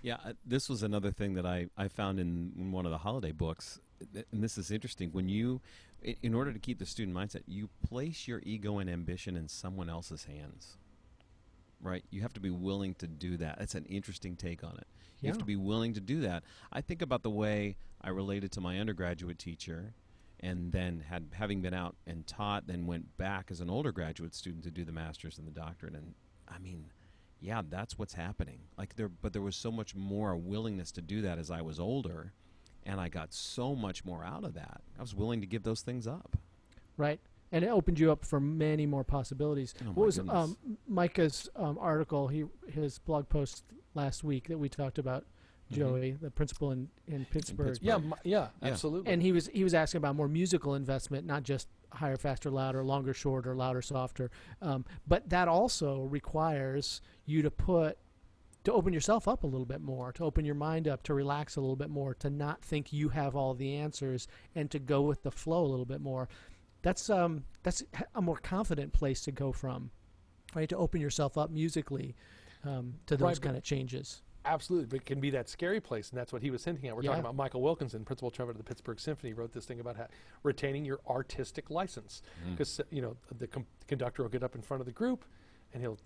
Yeah, uh, this was another thing that I, I found in, in one of the holiday books, th- and this is interesting. When you, i- in order to keep the student mindset, you place your ego and ambition in someone else's hands. Right? You have to be willing to do that. That's an interesting take on it. You have to be willing to do that. I think about the way I related to my undergraduate teacher, and then had having been out and taught, then went back as an older graduate student to do the master's and the doctorate. And I mean, yeah, that's what's happening. Like there, but there was so much more willingness to do that as I was older, and I got so much more out of that. I was willing to give those things up. Right. And it opened you up for many more possibilities. Oh, what was um, Micah's um, article? He his blog post last week that we talked about, Mhm. Joey, the principal in, in Pittsburgh. Pittsburgh. Yeah, mi- yeah, Yeah. absolutely. And he was he was asking about more musical investment, not just higher, faster, louder, longer, shorter, louder, softer. Um, but that also requires you to put to open yourself up a little bit more, to open your mind up, to relax a little bit more, to not think you have all the answers, and to go with the flow a little bit more. That's um that's a more confident place to go from, right? To open yourself up musically um, to those Right, kind of changes. Absolutely, but it can be that scary place, and that's what he was hinting at. We're Yeah. talking about Micah Wilkinson, principal trumpeter of the Pittsburgh Symphony, wrote this thing about ha- retaining your artistic license. Mm. Because you know the com- conductor will get up in front of the group, and he'll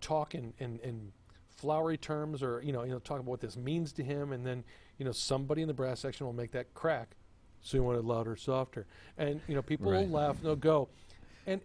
talk and, in, in flowery terms, or you know he'll talk about what this means to him, and then you know somebody in the brass section will make that crack. So you want it louder, softer, and you know people Right. will laugh, and they'll go, and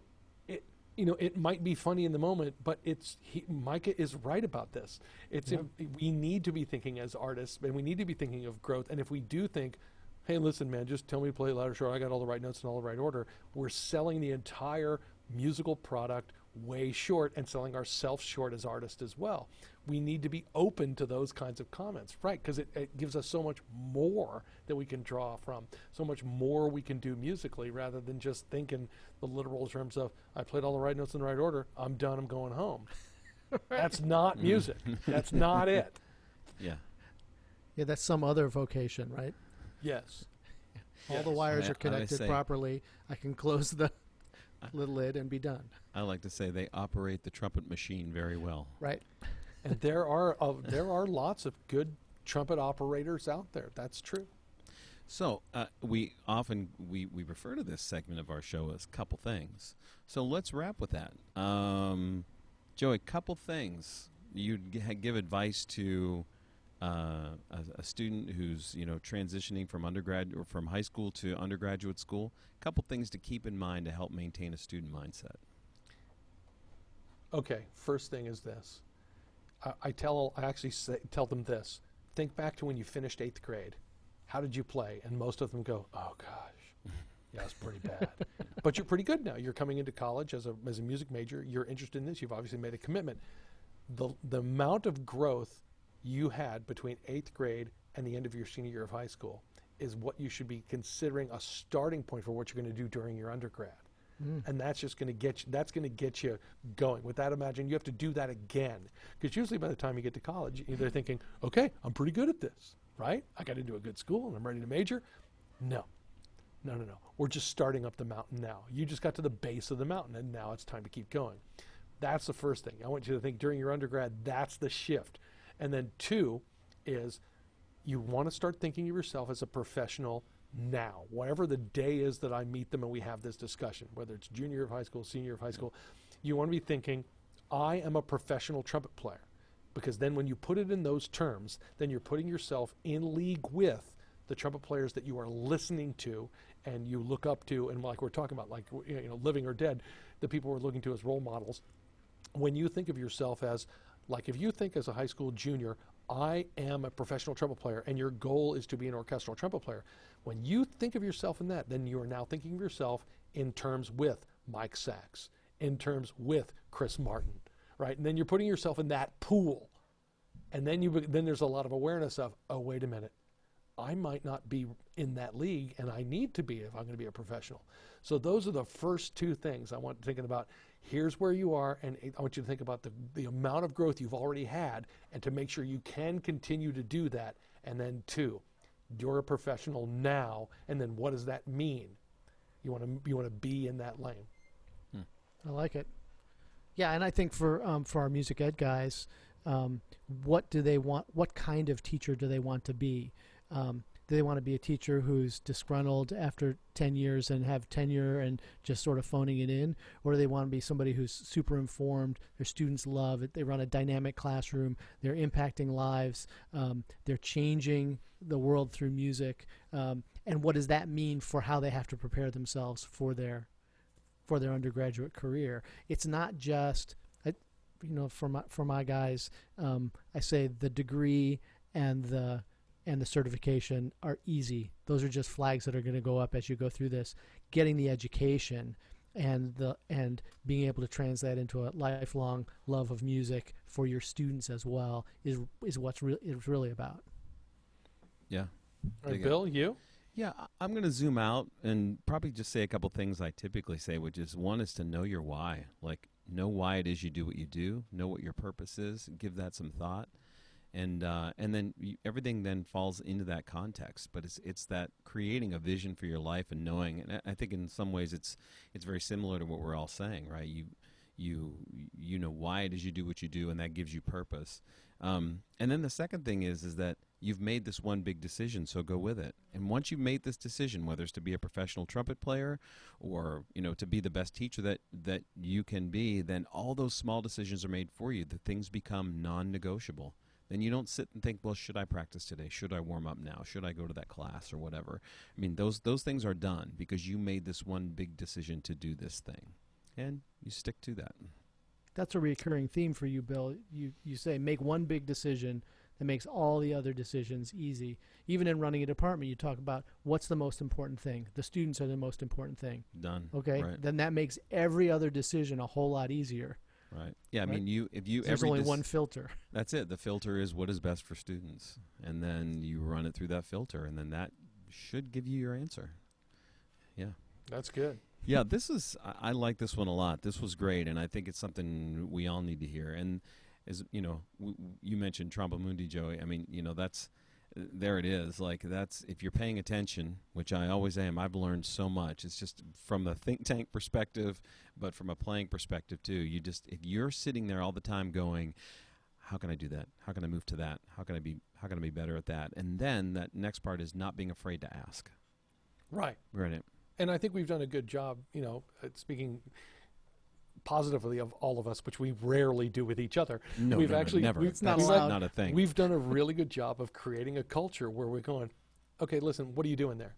it you know it might be funny in the moment, but it's he, Micah is right about this. It's Yeah. im- we need to be thinking as artists, and we need to be thinking of growth. And if we do think, hey, listen, man, just tell me to play it louder, short I got all the right notes in all the right order. We're selling the entire musical product way short and selling ourselves short as artists as well. We need to be open to those kinds of comments, right? Because it, it gives us so much more that we can draw from, so much more we can do musically rather than just thinking the literal terms of, I played all the right notes in the right order, I'm done, I'm going home. That's not music. That's not it. Yeah. Yeah, that's some other vocation, right? Yes. All the wires I- are connected I properly. I can close the little lid and be done. I like to say they operate the trumpet machine very well. Right. And there are uh, there are lots of good trumpet operators out there. That's true. So uh, we often we, we refer to this segment of our show as couple things. So let's wrap with that. Um, Joey, couple things you'd g- give advice to uh, a, a student who's you know transitioning from undergrad or from high school to undergraduate school. Couple things to keep in mind to help maintain a student mindset. Okay. First thing is this. I, I tell I actually say, tell them this. Think back to when you finished eighth grade. How did you play? And most of them go, "Oh gosh, yeah, it's pretty bad." but you're pretty good now. You're coming into college as a as a music major. You're interested in this. You've obviously made a commitment. The the amount of growth you had between eighth grade and the end of your senior year of high school is what you should be considering a starting point for what you're going to do during your undergrad Mm. and that's just going to get you, that's going to get you going. With that, imagine you have to do that again, because usually by the time you get to college, they're thinking, okay, I'm pretty good at this, right? I got into a good school and I'm ready to major. No, no, no, no. We're just starting up the mountain now. You just got to the base of the mountain, and now it's time to keep going. That's the first thing. I want you to think during your undergrad, that's the shift. And then two is you want to start thinking of yourself as a professional now. Whatever the day is that I meet them and we have this discussion, whether it's junior of high school, senior of high school, you want to be thinking, I am a professional trumpet player. Because then when you put it in those terms, then you're putting yourself in league with the trumpet players that you are listening to and you look up to and like we're talking about like you know living or dead the people we're looking to as role models when you think of yourself as like if you think as a high school junior i am a professional trumpet player and your goal is to be an orchestral trumpet player when you think of yourself in that then you are now thinking of yourself in terms with mike sachs in terms with chris martin right? And then you're putting yourself in that pool. And then you then there's a lot of awareness of oh wait a minute. I might not be in that league and i need to be if i'm going to be a professional. So those are the first two things i want thinking about. Here's where you are and i want you to think about the, the amount of growth you've already had and to make sure you can continue to do that. And then two you're a professional now and then what does that mean you want to you want to be in that lane I like it. Yeah, and I think for um, for our music ed guys, um, what do they want? What kind of teacher do they want to be? Um, do they want to be a teacher who's disgruntled after 10 years and have tenure and just sort of phoning it in? Or do they want to be somebody who's super informed? Their students love it. They run a dynamic classroom. They're impacting lives. Um, they're changing the world through music. Um, and what does that mean for how they have to prepare themselves for their for their undergraduate career. It's not just, you know, for my for my guys, um, I say the degree and the and the certification are easy. Those are just flags that are going to go up as you go through this. Getting the education and the and being able to translate into a lifelong love of music for your students as well is is what's re- is really about. Yeah. all right bill you Yeah, I'm going to zoom out and probably just say a couple things I typically say, which is one is to know your why. Like, know why it is you do what you do, know what your purpose is, give that some thought. And uh, and then you, everything then falls into that context, but it's it's that creating a vision for your life and knowing. And I- think in some ways it's it's very similar to what we're all saying, right? You you you know why it is you do what you do, and that gives you purpose. Um, and then the second thing is is that you've made this one big decision, so go with it. And once you've made this decision, whether it's to be a professional trumpet player or you know to be the best teacher that that you can be, then all those small decisions are made for you. The things become non-negotiable. Then you don't sit and think, well, should I practice today? Should I warm up now? Should I go to that class or whatever? I mean, those those things are done because you made this one big decision to do this thing, and you stick to that. That's a recurring theme for you, Bill. You you say make one big decision that makes all the other decisions easy. Even in running a department, you talk about what's the most important thing. The students are the most important thing. Done. Okay, Right. then that makes every other decision a whole lot easier. Right. Yeah. I mean, you if you There's only dec- one filter. That's it. The filter is what is best for students, and then you run it through that filter, and then that should give you your answer. Yeah. that's good Yeah, this is. I, I like this one a lot. This was great, and I think it's something we all need to hear. And as you know, w- w- you mentioned Tromba Mundi, Joey. I mean, you know, that's there. It is like that's if you're paying attention, which I always am. I've learned so much. It's just from the think tank perspective, but from a playing perspective too. You just if you're sitting there all the time going. How can I do that? How can I move to that? How can I be how can I be better at that? And then that next part is not being afraid to ask. right Right. and I think we've done a good job, you know, speaking positively of all of us, which we rarely do with each other. No, we've actually never. we've It's not allowed. not a thing. We've done a really good job of creating a culture where we're going, okay, listen, what are you doing there?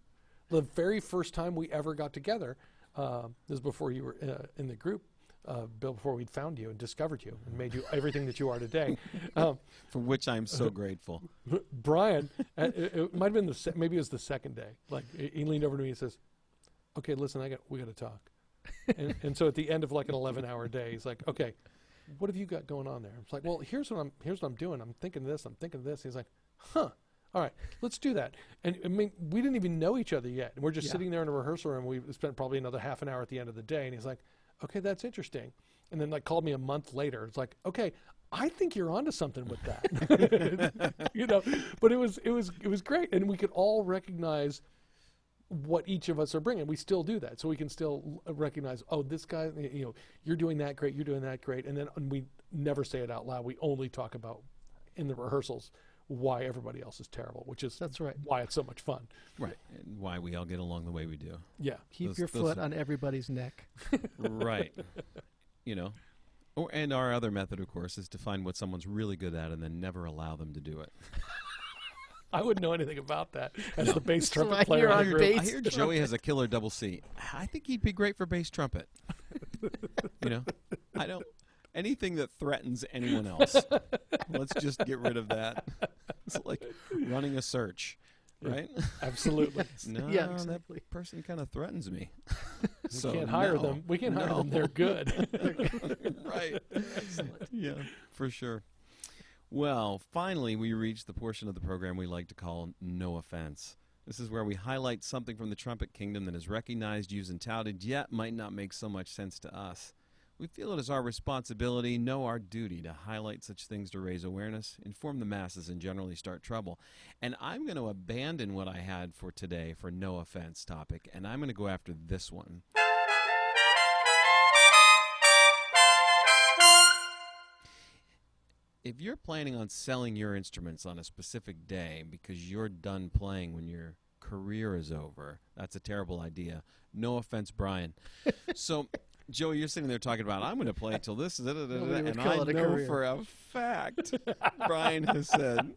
The very first time we ever got together, uh, this is before you were uh, in the group, uh, Bill, before we'd found you and discovered you and made you everything that you are today. Um, for which I'm so grateful. Bryan, uh, it, it might have been the se- maybe it was the second day. Like he he leaned over to me and says, "Okay, listen, I got we got to talk." And, and so at the end of like an 11 hour day, he's like, "Okay, what have you got going on there?" It's like, "Well, here's what I'm here's what I'm doing. I'm thinking this. I'm thinking this." He's like, "Huh." All right, let's do that. And I mean, we didn't even know each other yet. And we're just Yeah. sitting there in a rehearsal room. We spent probably another half an hour at the end of the day. And he's like, okay, that's interesting. And then like called me a month later. It's like, okay, I think you're onto something with that. you know, but it was it was it was great, and we could all recognize what each of us are bringing. We still do that, so we can still recognize. Oh, this guy, you know, you're doing that great. You're doing that great, and then and we never say it out loud. We only talk about in the rehearsals why everybody else is terrible, which is That's right. why it's so much fun. Right. And why we all get along the way we do. Yeah, Keep Those- your those- foot on everybody's neck. right. You know. Or, and our other method, of course, is to find what someone's really good at and then never allow them to do it. I wouldn't know anything about that as the bass why trumpet player. you're on the group. bass I hear Joey has a killer double C. I think he'd be great for bass trumpet. you know, I don't. Anything that threatens anyone else, let's just get rid of that. It's like running a search, right? Absolutely. no, Yeah, that person kind of threatens me. We so can't hire no. them. We can't hire them. They're good. right. Excellent. Yeah, for sure. Well, finally, we reach the portion of the program we like to call No Offense. This is where we highlight something from the trumpet kingdom that is recognized, used, and touted, yet might not make so much sense to us. We feel it is our responsibility, no, our duty, to highlight such things to raise awareness, inform the masses, and generally start trouble. And I'm going to abandon what I had for today for no offense topic, and I'm going to go after this one. If you're planning on selling your instruments on a specific day because you're done playing when your career is over, that's a terrible idea. No offense, Bryan. so, Joey, you're sitting there talking about I'm going to play till this, da, da, da, da, and I it know career. for a fact Bryan has said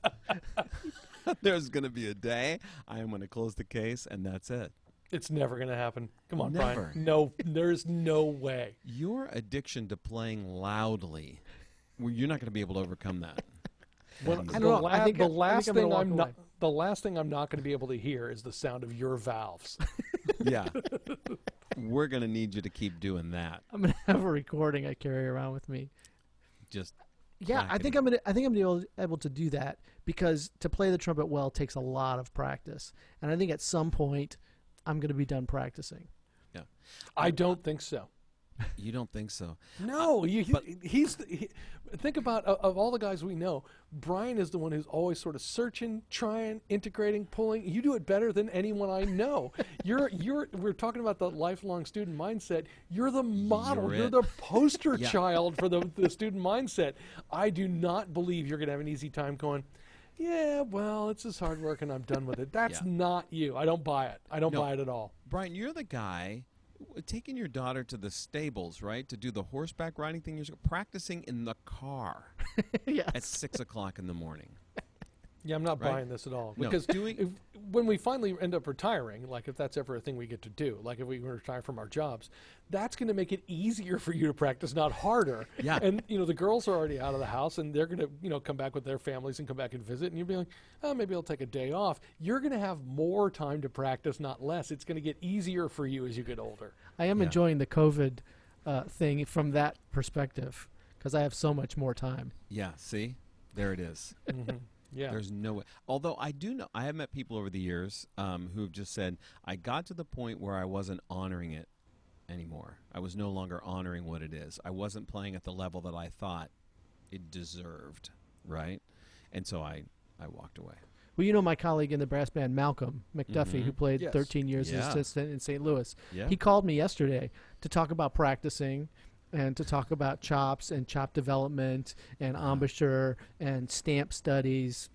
there's going to be a day I am going to close the case, and that's it. It's never going to happen. Come on, Never. Bryan. No, there's no way. Your addiction to playing loudly, well, you're not going to be able to overcome that. When, I the, don't know. I la- think- the last I'm thing I'm not the last thing I'm not going to be able to hear is the sound of your valves. yeah. We're going to need you to keep doing that. I'm gonna have a recording I carry around with me. Just Yeah, I think I'm gonna. I think I'm gonna be able, able to do that because to play the trumpet well takes a lot of practice, and I think at some point I'm gonna be done practicing. Yeah. I don't think so. You don't think so. No, you, he- he's the, he, think about of, of all the guys we know, Bryan is the one who's always sort of searching, trying, integrating, pulling. You do it better than anyone I know. you're you're we're talking about the lifelong student mindset. You're the model. You're You're, the poster Yeah. child for the, the student mindset. I do not believe you're going to have an easy time going. Yeah, well, it's just hard work and I'm done with it. That's Yeah. not you. I don't buy it. I don't No. buy it at all. Bryan, you're the guy taking your daughter to the stables, right, to do the horseback riding thing. You're practicing in the car yes. at six o'clock in the morning. Yeah, I'm not Right? buying this at all. No, Because doing- if, when we finally end up retiring, like if that's ever a thing we get to do, like if we retire from our jobs, that's going to make it easier for you to practice, not harder. Yeah. And you know the girls are already out of the house, and they're going to you know come back with their families and come back and visit, and you'll be like, oh, maybe I'll take a day off. You're going to have more time to practice, not less. It's going to get easier for you as you get older. I am Yeah. enjoying the COVID uh, thing from that perspective because I have so much more time. Yeah, see? There it is. Mhm. Yeah. There's no way. Although I do know, I have met people over the years um, who have just said, I got to the point where I wasn't honoring it anymore. I was no longer honoring what it is. I wasn't playing at the level that I thought it deserved, right? And so I, I walked away. Well, you know my colleague in the brass band, Malcolm McDuffie, Mhm. who played Yes. 13 years Yeah. as assistant in St. Louis. Yeah. He called me yesterday to talk about practicing and to talk about chops and chop development and embouchure and stamp studies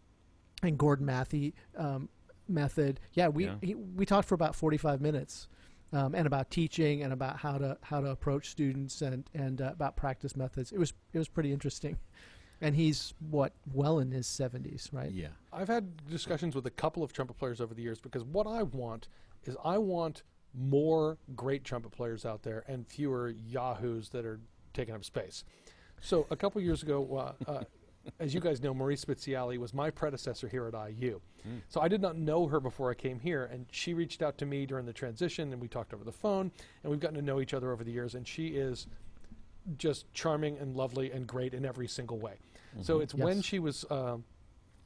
and Gordon Mathie um, method. Yeah, we Yeah. He, we talked for about 45 minutes. Um, and about teaching and about how to how to approach students and and uh, about practice methods. It was it was pretty interesting, and he's what well in his seventies, right? yeah. I've had discussions with a couple of trumpet players over the years because what I want is I want more great trumpet players out there and fewer yahoos that are taking up space. So a couple years ago, uh, uh, as you guys know, Marie Speziale was my predecessor here at IU. So I did not know her before I came here, and she reached out to me during the transition, and we talked over the phone, and we've gotten to know each other over the years, and she is just charming and lovely and great in every single way. So it's when she was. um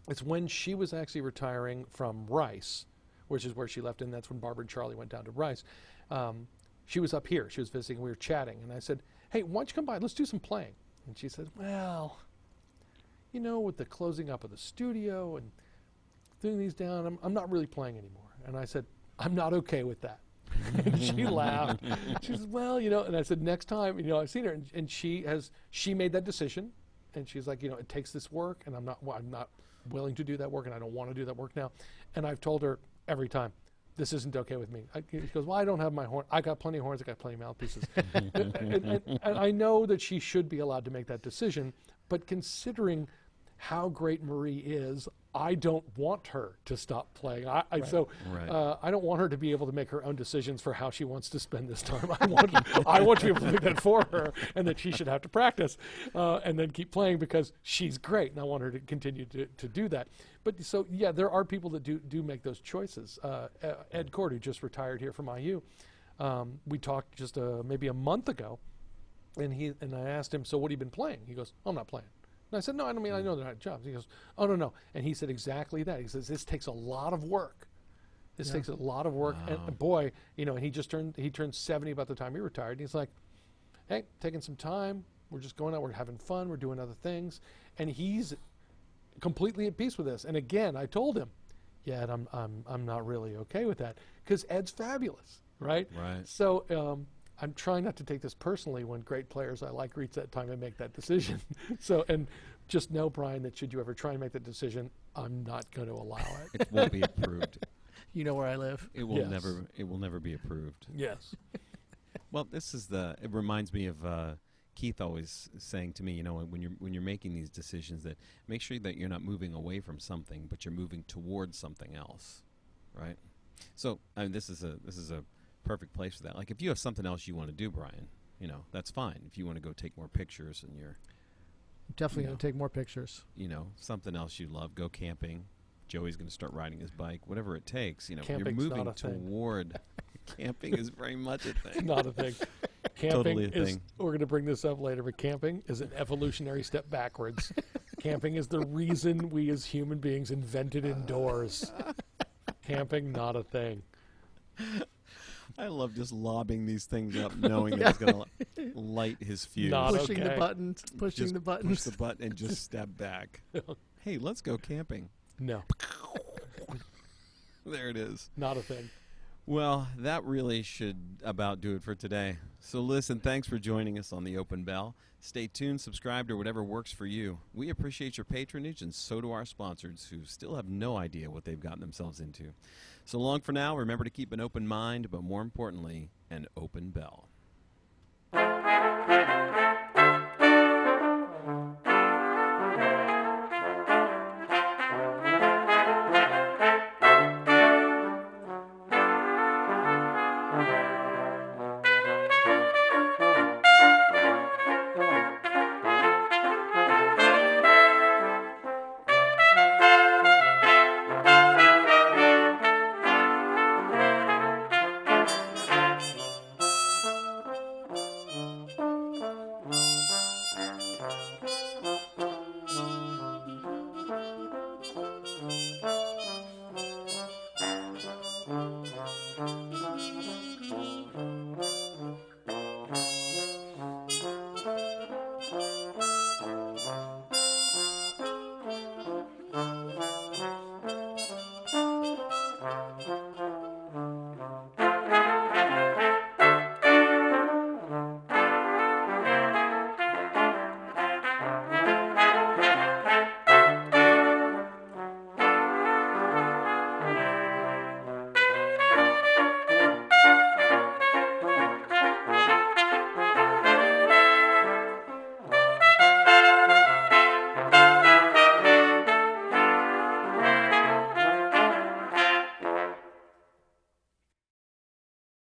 it's when she was actually retiring from Rice, which is where she left, and that's when Barbara and Charlie went down to Rice. Um, she was up here. She was visiting. We were chatting, and I said, "Hey, why don't you come by? Let's do some playing." And she said, "Well, you know, with the closing up of the studio and doing these down, I'm, I'm not really playing anymore." And I said, "I'm not okay with that." and she laughed. She says, "Well, you know," and I said, "Next time, you know, I've seen her, and, and she has she made that decision, and she's like, you know, it takes this work, and I'm not well, I'm not willing to do that work, and I don't want to do that work now." And I've told her every time, "This isn't okay with me." I, she goes, "Well, I don't have my horn. I got plenty of horns. I got plenty of mouthpieces." and, and, and I know that she should be allowed to make that decision, but considering how great Marie is, I don't want her to stop playing. I, I so Right. uh, I don't want her to be able to make her own decisions for how she wants to spend this time. I want I want to be able to do that for her, and that she should have to practice uh, and then keep playing because she's great, and I want her to continue to, to do that. But so yeah, there are people that do do make those choices. Uh, uh, Ed Cord, who just retired here from IU, um, we talked just uh, maybe a month ago, and he and I asked him, "So what have you been playing?" He goes, "I'm not playing." And I said, no, I don't mean I know they're not jobs. He goes, oh no no, and he said exactly that. He says this takes a lot of work. This Yeah. takes a lot of work, Wow. and boy, you know, and he just turned he turned seventy about the time he retired. And he's like, hey, taking some time. We're just going out. We're having fun. We're doing other things, and he's completely at peace with this. And again, I told him, yeah, I'm I'm I'm not really okay with that because Ed's fabulous, right? Right. So um, I'm trying not to take this personally when great players I like reach that time and make that decision. so and just know, Bryan, that should you ever try and make that decision, I'm not going to allow it. It won't be approved. You know where I live. It will Yes. never. It will never be approved. yes. Well, this is the. It reminds me of uh, Keith always saying to me, you know, when you're when you're making these decisions, that make sure that you're not moving away from something, but you're moving towards something else, right? So, I mean, this is a this is a perfect place for that. Like, if you have something else you want to do, Bryan, you know, that's fine. If you want to go take more pictures and you're, definitely going to take more pictures. you know, something else you love, go camping. Joey's going to start riding his bike, whatever it takes. You know, Camping's you're moving toward. camping is very much a thing. Not a thing. Camping Totally a is, thing. we're going to bring this up later, but camping is an evolutionary step backwards. camping is the reason we as human beings invented indoors. camping, not a thing. I love just lobbing these things up, knowing that it's going to light his fuse. Not pushing the okay. buttons, pushing Just the Push the button and just step back. hey, let's go camping. No, There it is. not a thing. Well, that really should about do it for today. So listen, thanks for joining us on the Open Bell. Stay tuned, subscribe or whatever works for you. We appreciate your patronage, and so do our sponsors, who still have no idea what they've gotten themselves into. So long for now. Remember to keep an open mind, but more importantly, an open bell.